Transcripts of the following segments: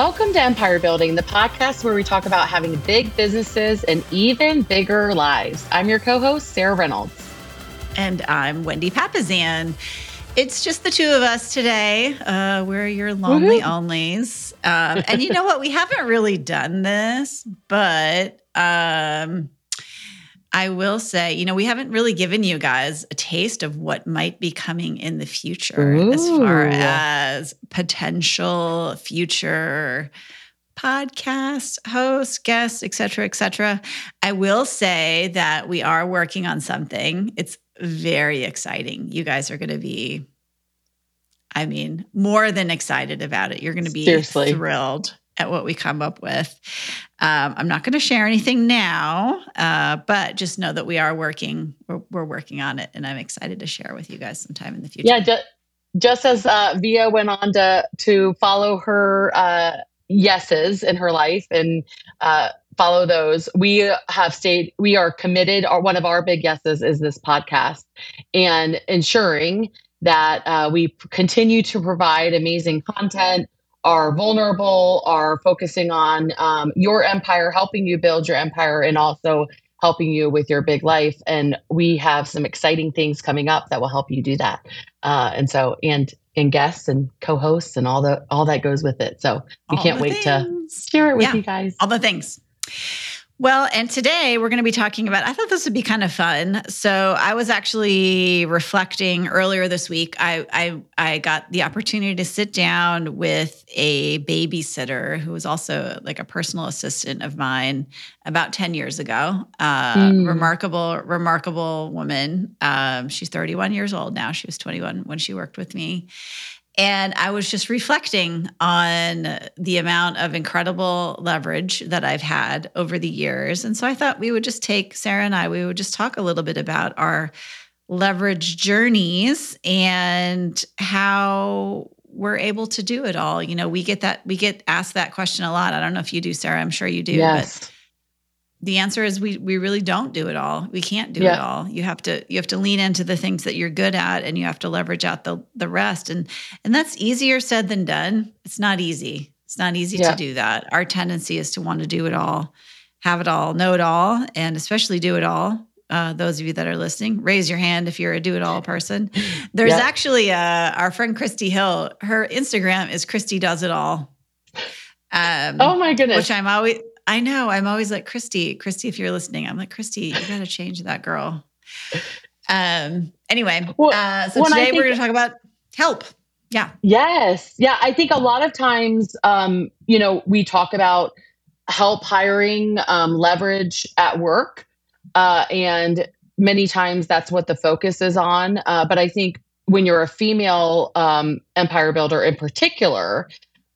Welcome to Empire Building, the podcast where we talk about having big businesses and even bigger lives. I'm your co host, Sarah Reynolds. And I'm Wendy Papasan. It's just the two of us today. Uh, we're your lonely onlys. Um, and you know what? We haven't really done this, but um, I will say, you know, we haven't really given you guys a taste of what might be coming in the future Ooh. as far as potential future podcast hosts, guests, etc., etc. I will say that we are working on something. It's very exciting. You guys are going to be, I mean, more than excited about it. You're going to be Seriously. thrilled at what we come up with. Um, I'm not going to share anything now, uh, but just know that we are working. We're, we're, working on it, and I'm excited to share with you guys sometime in the future. Yeah, just, just as uh, Via went on to to follow her uh, yeses in her life and uh, follow those. We have stayed, we are committed. Our, one of our big yeses is this podcast and ensuring that uh, we continue to provide amazing content, are vulnerable, are focusing on um, your empire, helping you build your empire, and also helping you with your big life. And we have some exciting things coming up that will help you do that. Uh, and so, and and guests and co-hosts and all the all that goes with it. So we all can't wait things. to share it with yeah, you guys. All the things. Well, and today we're going to be talking about. I thought this would be kind of fun. So I was actually reflecting earlier this week. I I, I got the opportunity to sit down with a babysitter who was also like a personal assistant of mine about ten years ago. Uh, mm. Remarkable, remarkable woman. Um, she's thirty one years old now. She was twenty one when she worked with me, and I was just reflecting on the amount of incredible leverage that I've had over the years. And so I thought we would just take Sarah and I, we would just talk a little bit about our leverage journeys and how we're able to do it all. You know, we get that, we get asked that question a lot. I don't know if you do, Sarah. I'm sure you do. Yes. But the answer is we we really don't do it all. We can't do yeah. it all. You have to you have to lean into the things that you're good at and you have to leverage out the the rest and and that's easier said than done. It's not easy. It's not easy yeah. to do that. Our tendency is to want to do it all, have it all, know it all, and especially do it all. Uh, those of you that are listening, raise your hand if you're a do it all person. There's yeah. actually uh, our friend Christy Hill. Her Instagram is Christy Does It All. Um, oh my goodness! Which I'm always I know. I'm always like, Christy, Christy, if you're listening, I'm like, Christy, you got to change that girl. Um, anyway, well, uh, so today think, we're going to talk about help. Yeah. Yes. Yeah. I think a lot of times, um, you know, we talk about help hiring, um, leverage at work. Uh, and many times that's what the focus is on. Uh, but I think when you're a female um, empire builder in particular,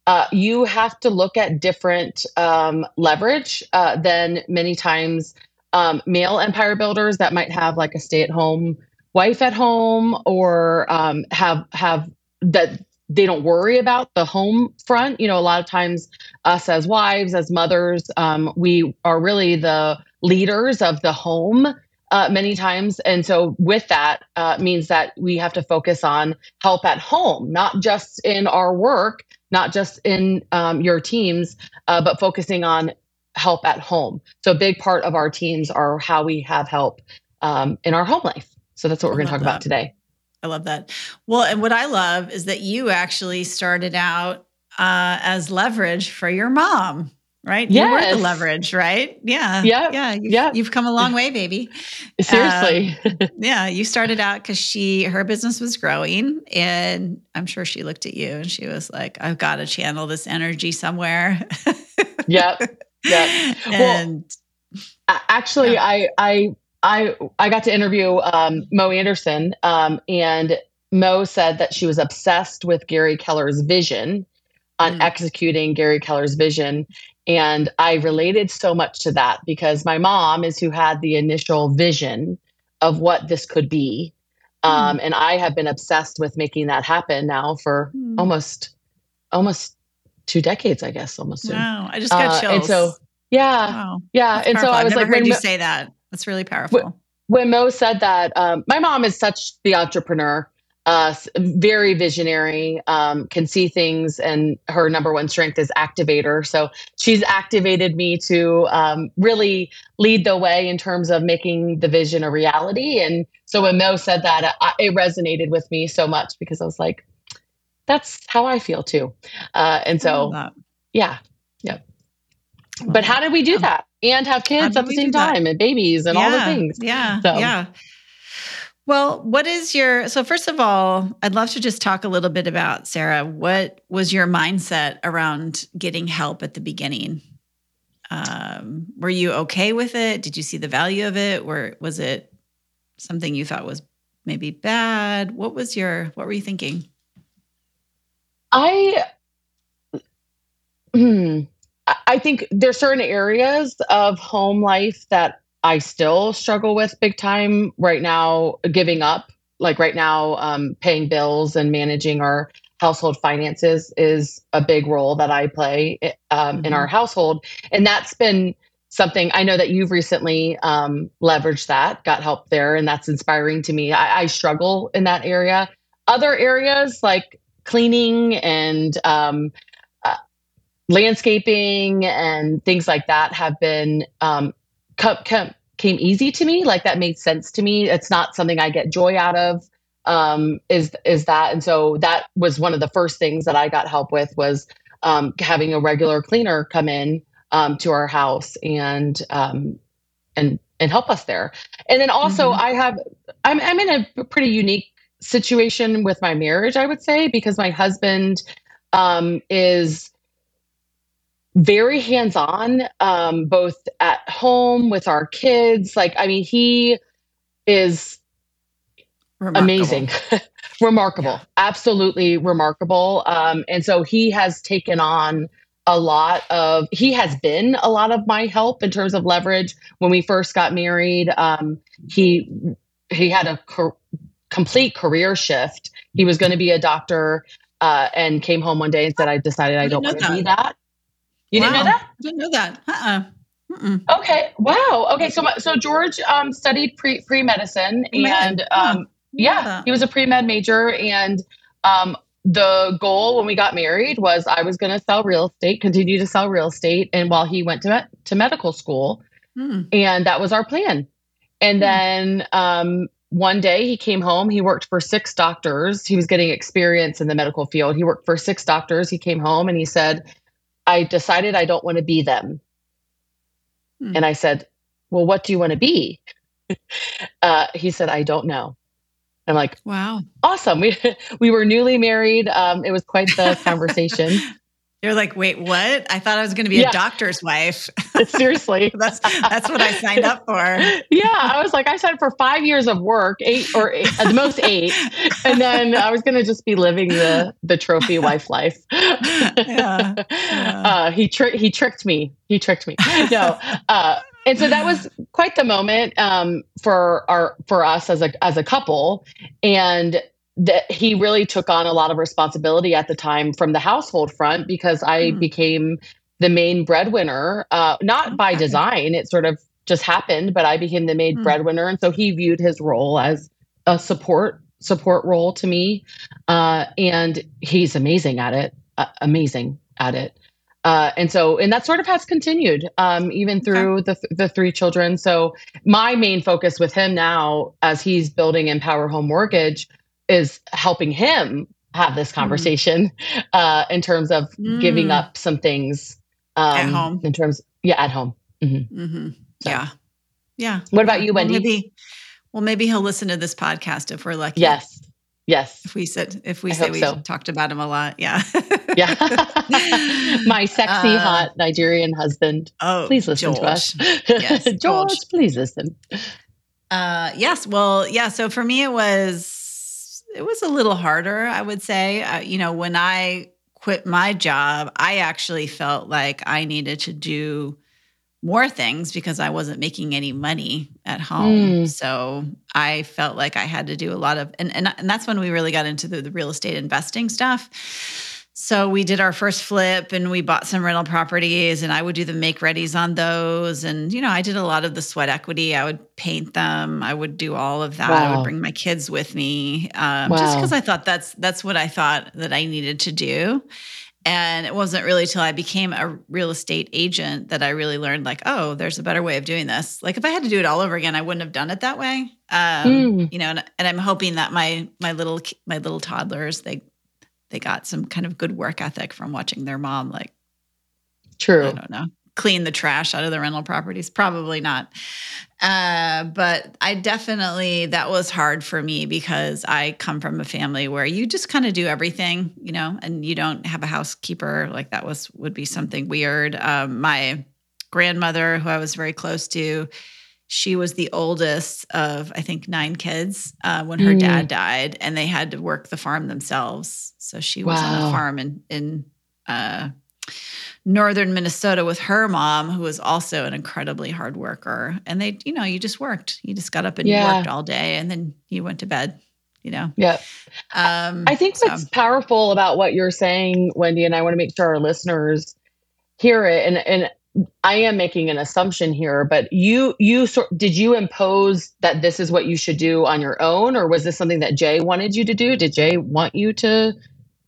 uh, you have to look at different um, leverage uh, than many times um, male empire builders that might have like a stay-at-home wife at home or um, have have that they don't worry about the home front. You know, a lot of times us as wives, as mothers, um, we are really the leaders of the home. Uh, many times. And so, with that, uh, means that we have to focus on help at home, not just in our work, not just in um, your teams, uh, but focusing on help at home. So a big part of our teams are how we have help um, in our home life. So that's what we're going to talk that. about today. I love that. Well, and what I love is that you actually started out uh, as leverage for your mom right? Yeah, you were the leverage, right? Yeah, yeah, yeah. You've, yeah. You've come a long way, baby. Seriously. Um, yeah, you started out because she her business was growing, and I'm sure she looked at you and she was like, "I've got to channel this energy somewhere." yep. Yep. And well, actually, yeah. I I I I got to interview um, Mo Anderson, um, and Mo said that she was obsessed with Gary Keller's vision on mm. executing Gary Keller's vision. And I related so much to that because my mom is who had the initial vision of what this could be. Mm. Um, and I have been obsessed with making that happen now for mm. almost almost two decades, I guess, almost. Wow, I just got uh, chills. And so, yeah, wow. yeah. That's and powerful. so I was I've never like, heard you say that. That's really powerful. When, when Mo said that, um, my mom is such the entrepreneur uh, very visionary, um, can see things, and her number one strength is activator. So she's activated me to um, really lead the way in terms of making the vision a reality. And so when Mo said that, I, it resonated with me so much because I was like, that's how I feel too. Uh, and so, yeah, yeah. But how did we do that and have kids at the same time and babies and yeah, all the things? Yeah, so. yeah. Well, what is your so first of all, I'd love to just talk a little bit about Sarah. What was your mindset around getting help at the beginning? Um, were you okay with it? Did you see the value of it? Or was it something you thought was maybe bad? What was your what were you thinking? I hmm, I think there's certain areas of home life that I still struggle with big time right now, giving up. Like right now, um, paying bills and managing our household finances is a big role that I play um, mm-hmm. in our household. And that's been something I know that you've recently um, leveraged that, got help there, and that's inspiring to me. I, I struggle in that area. Other areas like cleaning and um, uh, landscaping and things like that have been um, came easy to me. Like that made sense to me. It's not something I get joy out of. Um, is is that? And so that was one of the first things that I got help with was um, having a regular cleaner come in um, to our house and um, and and help us there. And then also mm-hmm. I have I'm I'm in a pretty unique situation with my marriage, I would say, because my husband um, is very hands on, um, both at home with our kids. Like, I mean, he is remarkable. amazing, remarkable, yeah. absolutely remarkable. Um, and so he has taken on a lot of, he has been a lot of my help in terms of leverage. When we first got married, um, he he had a co- complete career shift. He was going to be a doctor. Uh, and came home one day and said, "I decided I, I don't want to be that." You wow. didn't know that? I didn't know that. Uh-uh. Mm-mm. Okay. Wow. Okay. So so George um, studied pre pre medicine and um, yeah, he was a pre med major and um, the goal when we got married was I was going to sell real estate, continue to sell real estate, and while he went to me- to medical school, mm. and that was our plan. And mm. then um, one day he came home. He worked for six doctors. He was getting experience in the medical field. He worked for six doctors. He came home and he said, I decided I don't want to be them. Hmm. And I said, Well, what do you want to be? uh, he said, I don't know. I'm like, wow, awesome. We we were newly married. Um, it was quite the conversation. You're like, wait, what? I thought I was going to be yeah. a doctor's wife. Seriously, that's that's what I signed up for. Yeah, I was like, I signed for five years of work, eight or eight, at the most eight, and then I was going to just be living the the trophy wife life. yeah, yeah. Uh, he tricked he tricked me. He tricked me. No, uh, and so that was quite the moment um, for our for us as a as a couple, and that he really took on a lot of responsibility at the time from the household front because I mm. became the main breadwinner, uh, not by design. It sort of just happened, but I became the main mm. breadwinner, and so he viewed his role as a support support role to me, uh, and he's amazing at it. Uh, amazing at it. Uh, and so, and that sort of has continued um, even through okay. the the three children. So, my main focus with him now, as he's building Empower Home Mortgage, is helping him have this mm. conversation mm. uh, in terms of mm. giving up some things um, at home. In terms, yeah, at home. Mm-hmm. Mm-hmm. So. Yeah, yeah. What about you, Wendy? Well, maybe, well, maybe he'll listen to this podcast if we're lucky. Yes. Yes. If we said if we I say we so. talked about him a lot, yeah. yeah. My sexy, uh, hot Nigerian husband. Oh, please listen George. to us. Yes, George, George, please listen. Uh, yes. Well, yeah. So for me, it was it was a little harder, I would say. Uh, you know, when I quit my job, I actually felt like I needed to do more things because I wasn't making any money at home. Mm. So I felt like I had to do a lot of, and, and, and that's when we really got into the, the real estate investing stuff. So we did our first flip and we bought some rental properties and I would do the make readies on those. And, you know, I did a lot of the sweat equity. I would paint them. I would do all of that. Wow. I would bring my kids with me um, wow. just because I thought that's, that's what I thought that I needed to do. And it wasn't really till I became a real estate agent that I really learned, like, oh, there's a better way of doing this. Like, if I had to do it all over again, I wouldn't have done it that way. Um, mm. You know, and, and I'm hoping that my my little my little toddlers they they got some kind of good work ethic from watching their mom like true. I don't know clean the trash out of the rental properties. Probably not. Uh, but i definitely that was hard for me because i come from a family where you just kind of do everything you know and you don't have a housekeeper. Like that was would be something weird. Um, my grandmother who i was very close to she was the oldest of i think nine kids uh, when her mm. dad died and they had to work the farm themselves so she was wow. on a farm in in uh, northern minnesota with her mom who was also an incredibly hard worker and they you know you just worked you just got up and yeah. you worked all day and then you went to bed you know yeah um, i think so. what's powerful about what you're saying wendy and i want to make sure our listeners hear it and and I am making an assumption here, but you you sort did you impose that this is what you should do on your own, or was this something that Jay wanted you to do? Did Jay want you to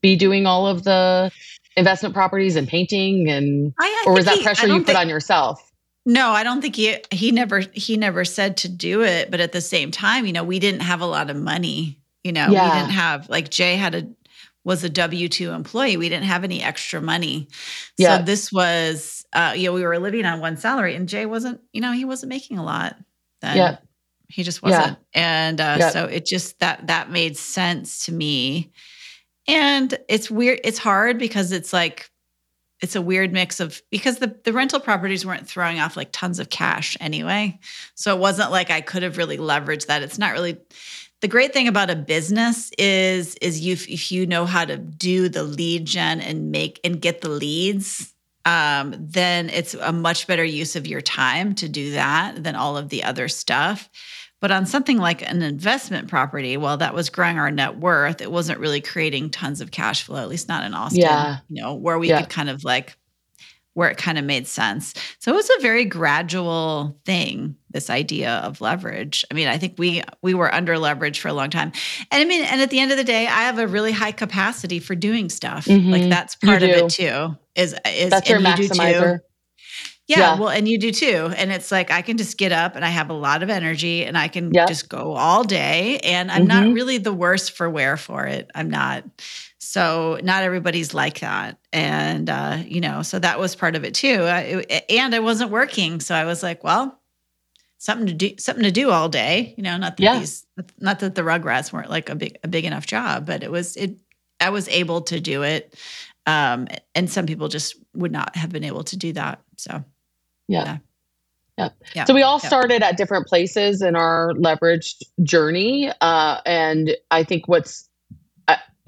be doing all of the investment properties and painting, and I, I or was that he, pressure you put think, on yourself? No, I don't think he he never he never said to do it, but at the same time, you know, we didn't have a lot of money. You know, yeah. we didn't have like Jay had a was a W 2 employee. We didn't have any extra money. Yeah. So this was, uh, you know, we were living on one salary and Jay wasn't, you know, he wasn't making a lot then. Yeah. He just wasn't. Yeah. And uh, yeah. so it just, that, that made sense to me. And it's weird. It's hard because it's like, it's a weird mix of because the, the rental properties weren't throwing off like tons of cash anyway. So it wasn't like I could have really leveraged that. It's not really the great thing about a business is is you if you know how to do the lead gen and make and get the leads um, then it's a much better use of your time to do that than all of the other stuff but on something like an investment property while that was growing our net worth it wasn't really creating tons of cash flow at least not in austin yeah. you know where we yeah. could kind of like where it kind of made sense. So it was a very gradual thing, this idea of leverage. I mean, I think we we were under leverage for a long time. And I mean, and at the end of the day, I have a really high capacity for doing stuff. Mm-hmm. Like that's part of it too. Is is that's your maximizer. Yeah, yeah, well, and you do too. And it's like I can just get up and I have a lot of energy and I can just go all day. And I'm mm-hmm. not really the worst for wear for it. I'm not. So not everybody's like that. And, uh, you know, so that was part of it too. I, and I wasn't working. So I was like, well, something to do, something to do all day, you know, not that yeah. these, not that the Rugrats weren't like a big, a big enough job, but it was, it, I was able to do it. Um, and some people just would not have been able to do that. So, yeah. yeah. Yeah. yeah. So we all started at different places in our leveraged journey. Uh, and I think what's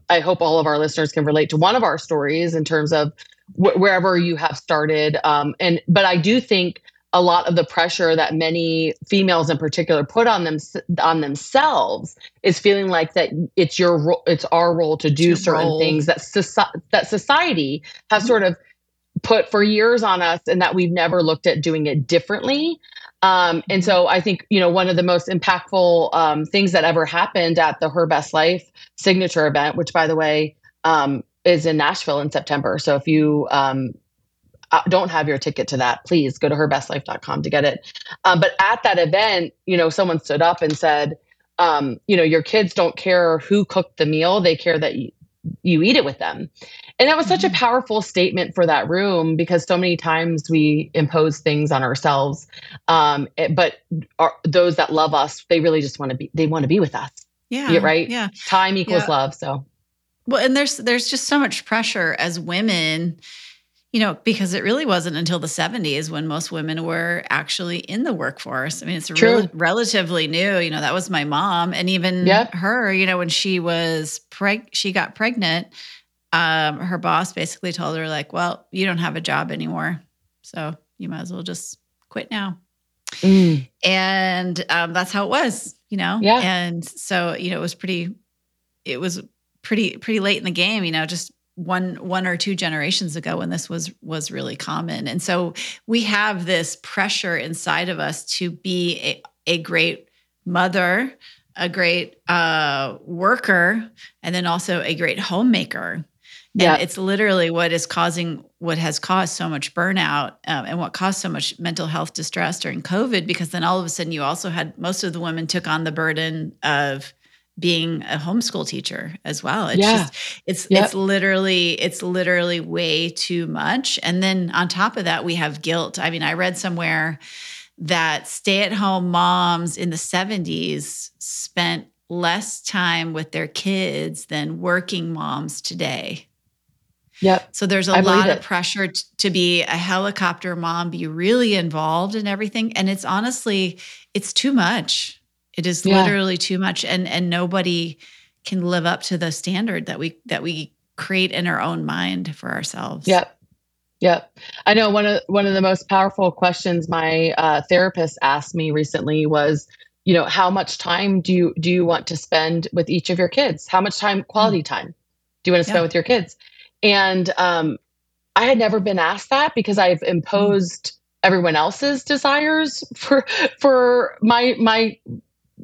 I hope all of our listeners can relate to one of our stories in terms of wh- wherever you have started. Um, and but I do think a lot of the pressure that many females in particular put on them on themselves is feeling like that it's your ro- it's our role to do certain role. things that society that society has mm-hmm. sort of put for years on us and that we've never looked at doing it differently um, and so I think, you know, one of the most impactful um, things that ever happened at the Her Best Life signature event, which by the way, um, is in Nashville in September. So if you um, uh, don't have your ticket to that, please go to herbestlife.com to get it. Um, but at that event, you know, someone stood up and said, um, you know, your kids don't care who cooked the meal, they care that you, you eat it with them. And that was such a mm-hmm. powerful statement for that room because so many times we impose things on ourselves. Um, it, but our, those that love us, they really just want to be, they want to be with us. Yeah. yeah right. Yeah. Time equals yeah. love. So, well, and there's, there's just so much pressure as women, you know, because it really wasn't until the 70s when most women were actually in the workforce. I mean, it's re- relatively new. You know, that was my mom, and even yep. her. You know, when she was preg, she got pregnant um, her boss basically told her like, "Well, you don't have a job anymore, so you might as well just quit now." Mm. And um, that's how it was, you know. Yeah. And so you know, it was pretty. It was pretty pretty late in the game, you know. Just one one or two generations ago when this was was really common and so we have this pressure inside of us to be a, a great mother a great uh, worker and then also a great homemaker yeah. And it's literally what is causing what has caused so much burnout um, and what caused so much mental health distress during COVID. Because then all of a sudden, you also had most of the women took on the burden of being a homeschool teacher as well. It's yeah. just it's yep. it's literally it's literally way too much. And then on top of that, we have guilt. I mean, I read somewhere that stay-at-home moms in the 70s spent less time with their kids than working moms today. Yep. So there's a I lot of pressure t- to be a helicopter mom, be really involved in everything. And it's honestly, it's too much. It is yeah. literally too much. And and nobody can live up to the standard that we that we create in our own mind for ourselves. Yep. Yep. I know one of one of the most powerful questions my uh, therapist asked me recently was, you know, how much time do you do you want to spend with each of your kids? How much time, quality mm-hmm. time, do you want to spend yeah. with your kids? And um, I had never been asked that because I've imposed everyone else's desires for for my my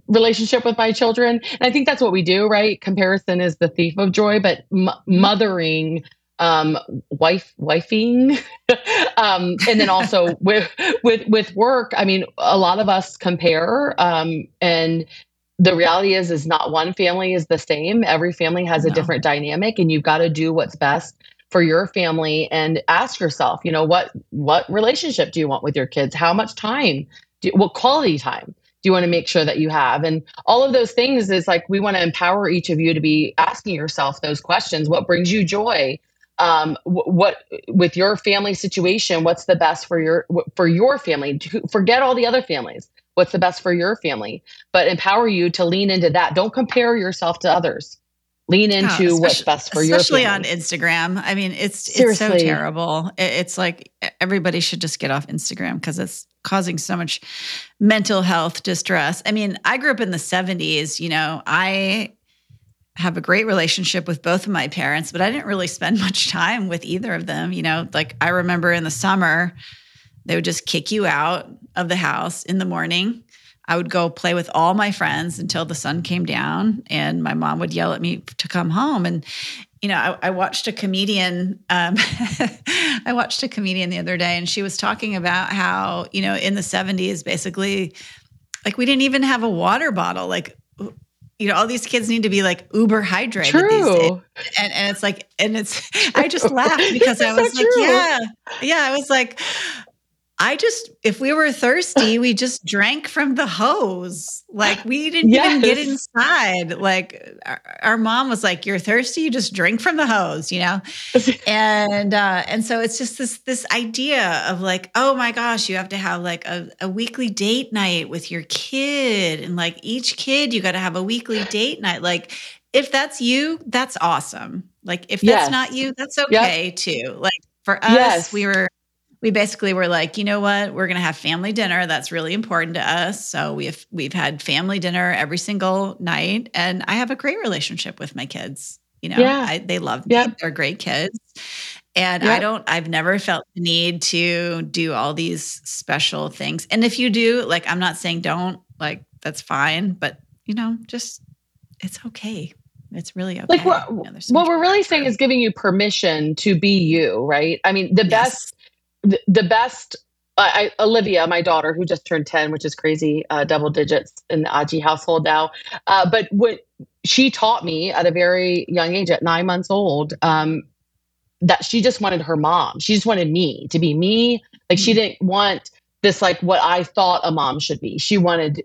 relationship with my children. And I think that's what we do, right? Comparison is the thief of joy, but m- mothering um wife wifing um and then also with with with work i mean a lot of us compare um and the reality is is not one family is the same every family has a no. different dynamic and you've got to do what's best for your family and ask yourself you know what what relationship do you want with your kids how much time do what quality time you want to make sure that you have. And all of those things is like we want to empower each of you to be asking yourself those questions. What brings you joy? Um, what with your family situation what's the best for your for your family? Forget all the other families. What's the best for your family, but empower you to lean into that. Don't compare yourself to others. Lean into oh, what's best for your especially on Instagram. I mean, it's Seriously. it's so terrible. It's like everybody should just get off Instagram because it's causing so much mental health distress. I mean, I grew up in the 70s, you know, I have a great relationship with both of my parents, but I didn't really spend much time with either of them. You know, like I remember in the summer, they would just kick you out of the house in the morning. I would go play with all my friends until the sun came down, and my mom would yell at me to come home. And you know, I, I watched a comedian. Um, I watched a comedian the other day, and she was talking about how you know in the '70s, basically, like we didn't even have a water bottle. Like you know, all these kids need to be like uber hydrated true. these days. And, and it's like, and it's, I just laughed because I was so like, true. yeah, yeah. I was like, I just, if we were thirsty, we just drank from the hose. Like we didn't yes. even get inside. Like our, our, mom was like, "You're thirsty, you just drink from the hose," you know. and uh, and so it's just this this idea of like, oh my gosh, you have to have like a, a weekly date night with your kid, and like each kid, you got to have a weekly date night. Like if that's you, that's awesome. Like if that's yes. not you, that's okay yep. too. Like for us, yes. we were we basically were like, you know what, we're going to have family dinner. That's really important to us. So we've we've had family dinner every single night, and I have a great relationship with my kids. You know, yeah. I, they love me. They're great kids. And I don't, I've never felt the need to do all these special things. And if you do, like, I'm not saying don't, like, that's fine, but, you know, just, it's okay. It's really okay. Like, what, you know, so what we're really saying is giving you permission to be you, right? I mean, the yes. best the, best I, Olivia, my daughter, who just turned 10, which is crazy, uh, double digits in the Oji household now. Uh, but what she taught me at a very young age, at nine months old, um, that she just wanted her mom. She just wanted me to be me. Like she mm-hmm. didn't want this, like what I thought a mom should be. She wanted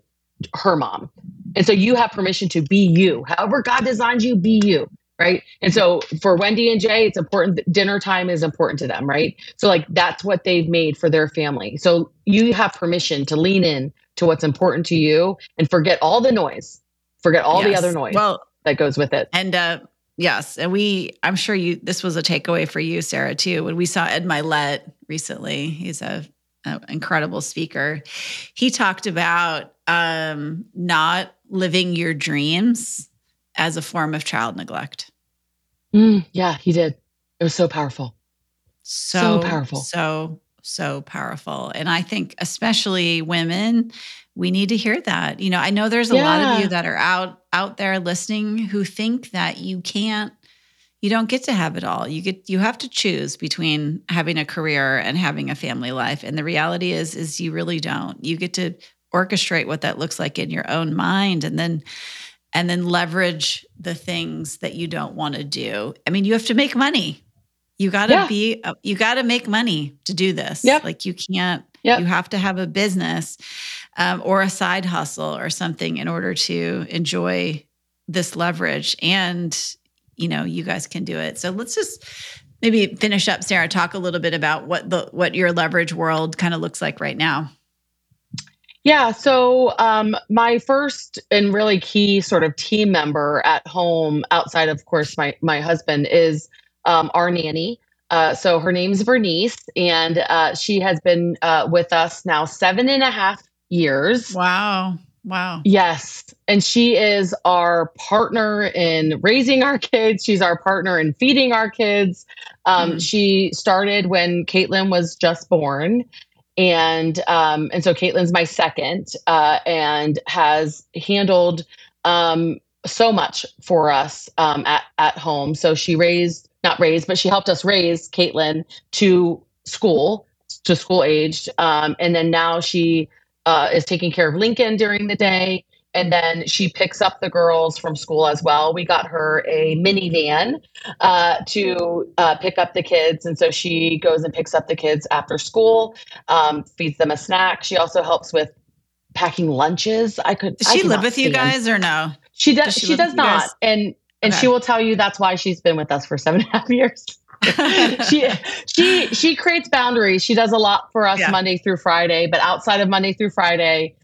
her mom. And so you have permission to be you. However, God designed you, be you right? And so for wendy and jay it's important dinner time is important to them right? So like that's what they've made for their family. So you have permission to lean in to what's important to you and forget all the noise forget all yes. the other noise well, that goes with it. and uh yes and we i'm sure you this was a takeaway for you sarah too. When we saw ed mylett recently he's a, a incredible speaker. He talked about um not living your dreams as a form of child neglect. Mm, yeah, he did. It was so powerful. So, so powerful. So, so powerful. And I think, especially women, we need to hear that. You know, I know there's a yeah. lot of you that are out out there listening who think that you can't you don't get to have it all. You get you have to choose between having a career and having a family life. And the reality is is you really don't. You get to orchestrate what that looks like in your own mind and then and then leverage the things that you don't want to do. I mean, you have to make money. You got to yeah. be you got to make money to do this. Yep. Like you can't Yep. You have to have a business um, or a side hustle or something in order to enjoy this leverage. And you know you guys can do it so let's just maybe finish up sarah talk a little bit about what the what your leverage world kind of looks like right now yeah so um, my first and really key sort of team member at home outside of course my my husband is um, our nanny uh, so her name's Vernice, and uh, she has been uh, with us now seven and a half years. Wow. Wow. Yes. And she is our partner in raising our kids. She's our partner in feeding our kids. Um, mm. She started when Caitlin was just born. And um, and so Caitlin's my second uh, and has handled um, so much for us um, at, at home. So she raised, not raised, but she helped us raise Caitlin to school, to school aged. Um, and then now she uh, is taking care of Lincoln during the day. And then she picks up the girls from school as well. We got her a minivan uh, to uh, pick up the kids. And so she goes and picks up the kids after school, um, feeds them a snack. She also helps with packing lunches. I could. Does she live with stand. you guys or no? She does. does she, she does not. And and okay. she will tell you that's why she's been with us for seven and a half years. she she she creates boundaries. She does a lot for us yeah. Monday through Friday, but outside of Monday through Friday,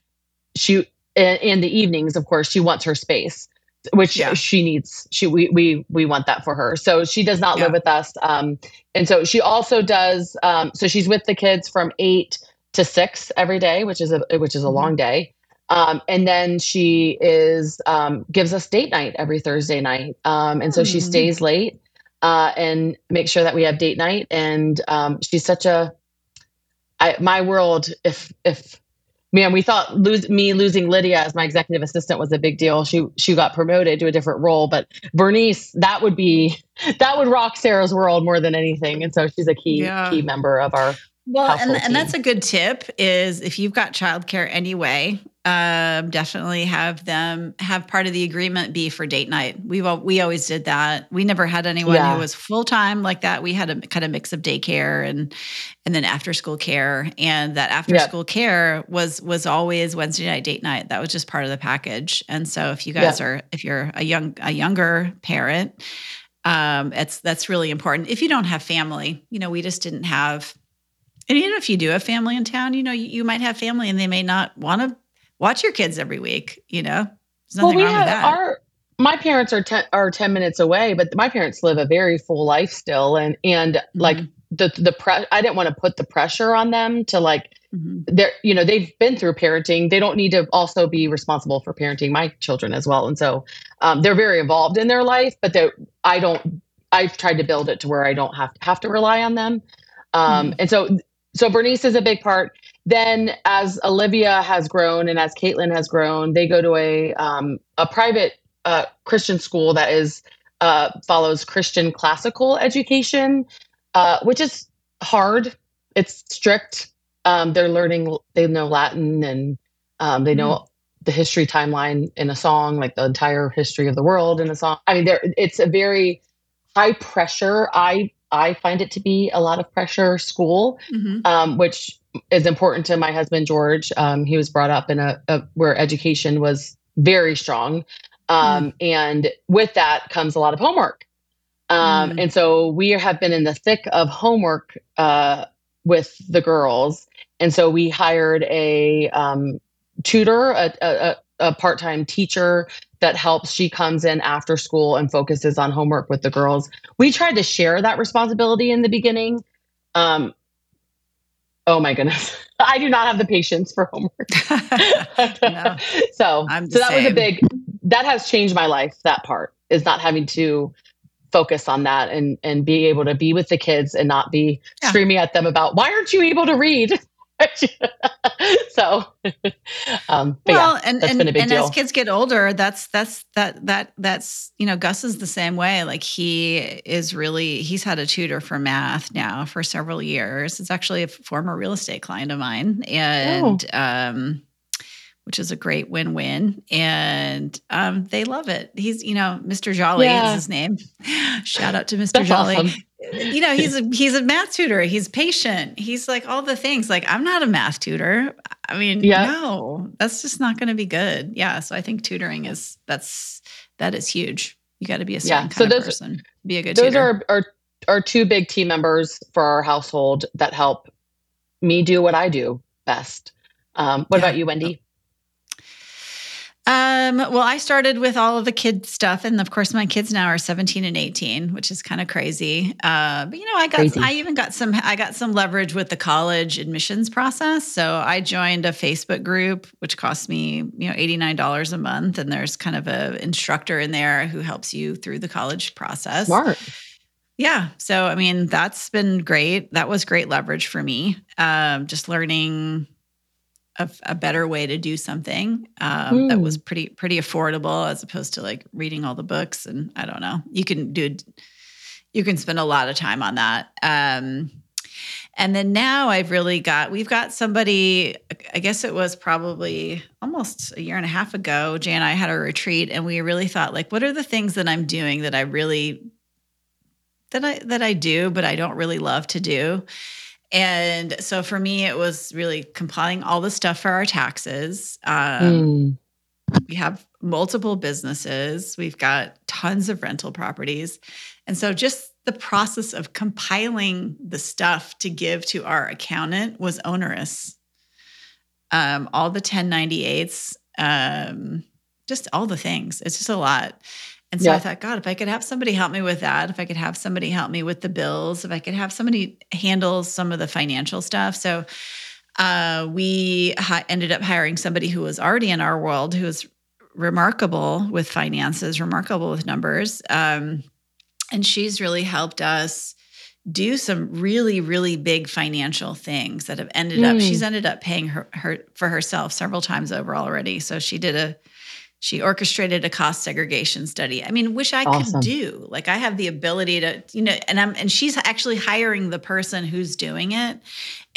she in, in the evenings, of course, she wants her space, which yeah. she needs. She we we we want that for her. So she does not yeah. live with us. Um, and so she also does. Um, so she's with the kids from eight to six every day, which is a which is a mm-hmm. long day. Um, and then she is um, gives us date night every Thursday night. Um, and so mm-hmm. she stays late uh, and makes sure that we have date night. And um, she's such a I, my world. If if man, we thought lose me losing Lydia as my executive assistant was a big deal. She she got promoted to a different role, but Bernice that would be that would rock Sarah's world more than anything. And so she's a key yeah. key member of our well, and, and that's a good tip is if you've got childcare anyway, um, definitely have them have part of the agreement be for date night. We've we always did that. We never had anyone yeah. who was full time like that. We had a kind of mix of daycare and and then after school care, and that after yep. school care was was always Wednesday night date night. That was just part of the package. And so if you guys yep. are if you're a young a younger parent, um, it's that's really important. If you don't have family, you know, we just didn't have and even if you do have family in town, you know, you, you might have family and they may not want to watch your kids every week, you know? there's well, we have our my parents are ten, are 10 minutes away, but my parents live a very full life still and and mm-hmm. like the the pre- I didn't want to put the pressure on them to like mm-hmm. they're you know they've been through parenting they don't need to also be responsible for parenting my children as well and so um, they're very involved in their life but they I don't I've tried to build it to where I don't have to have to rely on them um, mm-hmm. and so so Bernice is a big part. Then, as Olivia has grown and as Caitlin has grown, they go to a um, a private uh, Christian school that is uh, follows Christian classical education, uh, which is hard. It's strict. Um, they're learning. They know Latin and um, they know mm. the history timeline in a song, like the entire history of the world in a song. I mean, there it's a very high pressure. I I find it to be a lot of pressure school, mm-hmm. um, which is important to my husband George. Um, he was brought up in a, a, where education was very strong, um, mm. and with that comes a lot of homework. Um, mm. And so we have been in the thick of homework uh, with the girls, and so we hired a um, tutor, a, a, a part-time teacher that helps. She comes in after school and focuses on homework with the girls. We tried to share that responsibility in the beginning. Um, oh my goodness. I do not have the patience for homework. no, so, so that same. was a big, that has changed my life. That part is not having to focus on that and and be able to be with the kids and not be Yeah. screaming at them about why aren't you able to read so um but well, yeah and and, been a big and as kids get older, that's that's that that that's you know Gus is the same way. Like he is really he's had a tutor for math now for several years. It's actually a former real estate client of mine, and um, which is a great win-win. And um, they love it. He's you know Mr. Jolly Yeah. is his name. Shout out to Mr. that's Jolly awesome you know he's a he's a math tutor he's patient he's like all the things like i'm not a math tutor i mean Yeah. no that's just not going to be good yeah so i think tutoring is that's that is huge you got to be a certain Yeah, kind so of those- person be a good those tutor are, are are two big team members for our household that help me do what I do best. Um, what Yeah. about you, Wendy? Um, well, I started with all of the kid stuff, and of course, my kids now are 17 and 18, which is kind of crazy. Uh, but you know, I got Crazy. I even got some I got some leverage with the college admissions process. So I joined a Facebook group, which cost me you know $89 a month, and there's kind of a instructor in there who helps you through the college process. Smart. Yeah. So, I mean, that's been great. That was great leverage for me. Um, just learning a, a better way to do something um, that Hmm. was pretty pretty affordable as opposed to like reading all the books. And I don't know, you can do, you can spend a lot of time on that. Um, and then now I've really got, we've got somebody, I guess it was probably almost a year and a half ago, Jay and I had a retreat and we really thought like, what are the things that I'm doing that I really that I that I do, but I don't really love to do. And so for me, it was really compiling all the stuff for our taxes. Um, Mm. We have multiple businesses. We've got tons of rental properties, and so just the process of compiling the stuff to give to our accountant was onerous. Um, all the 1098s, um, just all the things. It's just a lot. And so I thought, God, if I could have somebody help me with that, if I could have somebody help me with the bills, if I could have somebody handle some of the financial stuff. So uh, we hi- ended up hiring somebody who was already in our world, who was remarkable with finances, remarkable with numbers. Um, and she's really helped us do some really, really big financial things that have ended up, Mm. she's ended up paying her, her for herself several times over already. So she did a, she orchestrated a cost segregation study. I mean, wish I Awesome. could do. Like I have the ability to, you know, and I'm and she's actually hiring the person who's doing it.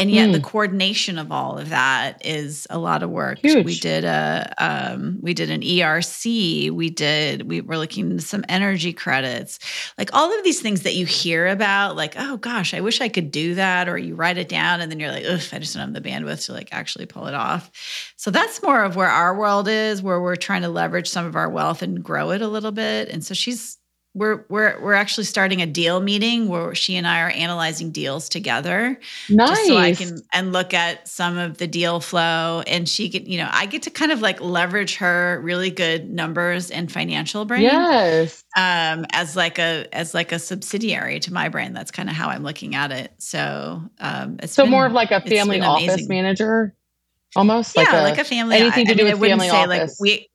And yet the Mm. coordination of all of that is a lot of work. Huge. We did a um, we did an ERC, we did we were looking into some energy credits. Like all of these things that you hear about, like, oh gosh, I wish I could do that, or you write it down and then you're like, ugh, I just don't have the bandwidth to like actually pull it off. So that's more of where our world is, where we're trying to leverage some of our wealth and grow it a little bit. And so she's we're we're we're actually starting a deal meeting where she and I are analyzing deals together, Nice. just so I can and look at some of the deal flow. And she can you know I get to kind of like leverage her really good numbers and financial brain yes. um, as like a as like a subsidiary to my brain. That's kind of how I'm looking at it. So um, it's So been- more of like a family office amazing. manager, almost. yeah, like a, family. anything to I do mean, with I wouldn't family say office. like we.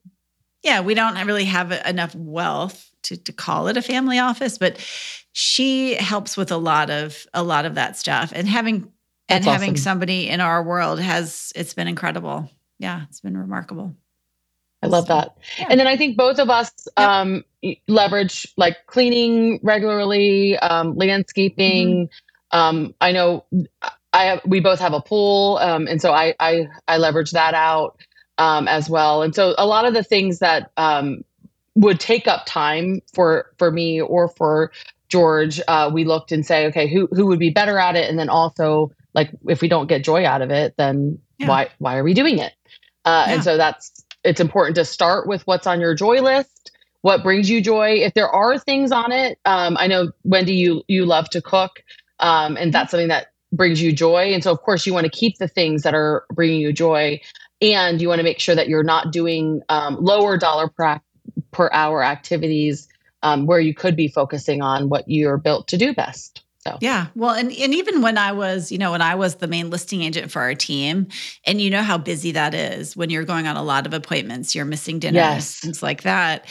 Yeah, we don't really have enough wealth to to call it a family office, but she helps with a lot of a lot of that stuff, and having and That's having awesome. somebody in our world has it's been incredible. Yeah, it's been remarkable. I love that. yeah. And then I think both of us um, leverage like cleaning regularly, um, landscaping. Mm-hmm. Um, I know I have, we both have a pool, um, and so I, I I leverage that out um, as well. And so a lot of the things that um, would take up time for for me or for George, uh, we looked and say, okay, who who would be better at it, and then also like if we don't get joy out of it, then Yeah. why why are we doing it? Uh, Yeah. And so that's it's important to start with what's on your joy list what brings you joy if there are things on it um, i know wendy you you love to cook um, and that's something that brings you joy and so of course you want to keep the things that are bringing you joy and you want to make sure that you're not doing um, lower dollar per, per hour activities um, where you could be focusing on what you're built to do best So yeah, well, and and even when I was, you know, when I was the main listing agent for our team, and you know how busy that is when you're going on a lot of appointments, you're missing dinners, Yes. things like that.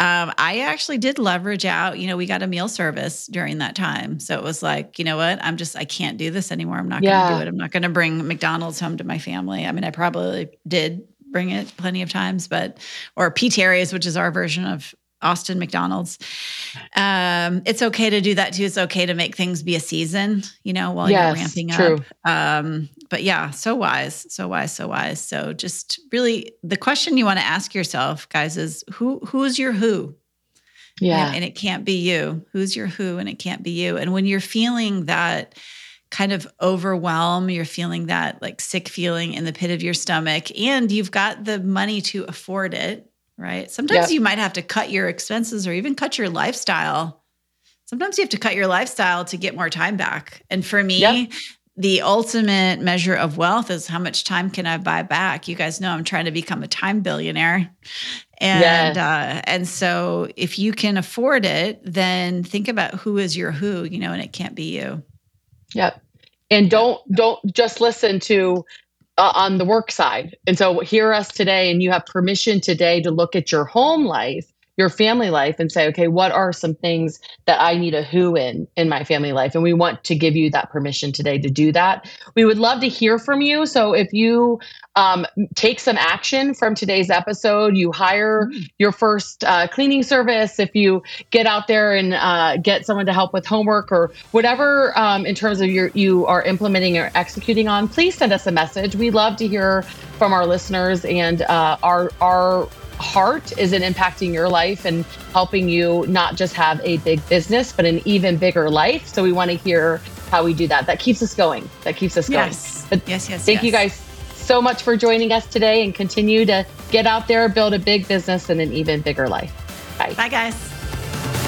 Um, I actually did leverage out. You know, we got a meal service during that time, so it was like, you know what, I'm just I can't do this anymore. I'm not going to do it. I'm not going to bring McDonald's home to my family. I mean, I probably did bring it plenty of times, but or P. Terry's, which is our version of Austin McDonald's. Um, it's okay to do that too. It's okay to make things be a season, you know, while Yes, you're ramping true. up. Um, but yeah, so wise, so wise, so wise. So just really the question you want to ask yourself, guys, is who who's your who? yeah. And, and it can't be you. Who's your who? And it can't be you. And when you're feeling that kind of overwhelm, you're feeling that like sick feeling in the pit of your stomach, and you've got the money to afford it, right? Sometimes Yep. you might have to cut your expenses or even cut your lifestyle. Sometimes you have to cut your lifestyle to get more time back. And for me, Yep. the ultimate measure of wealth is how much time can I buy back? You guys know I'm trying to become a time billionaire. And Yes. uh, and so if you can afford it, then think about who is your who, you know, and it can't be you. Yep. And don't don't just listen to uh, on the work side. And so hear us today and you have permission today to look at your home life, your family life and say, okay, what are some things that I need a who in in my family life? And we want to give you that permission today to do that. We would love to hear from you. So if you um, take some action from today's episode, you hire your first uh, cleaning service, if you get out there and uh, get someone to help with homework or whatever um, in terms of your you are implementing or executing on, please send us a message. We love to hear from our listeners, and uh, our our heart is in impacting your life and helping you not just have a big business, but an even bigger life. So we want to hear how we do that. That keeps us going. That keeps us going. Yes. But Yes, yes. Thank you guys so much for joining us today and continue to get out there, build a big business and an even bigger life. Bye. Bye guys.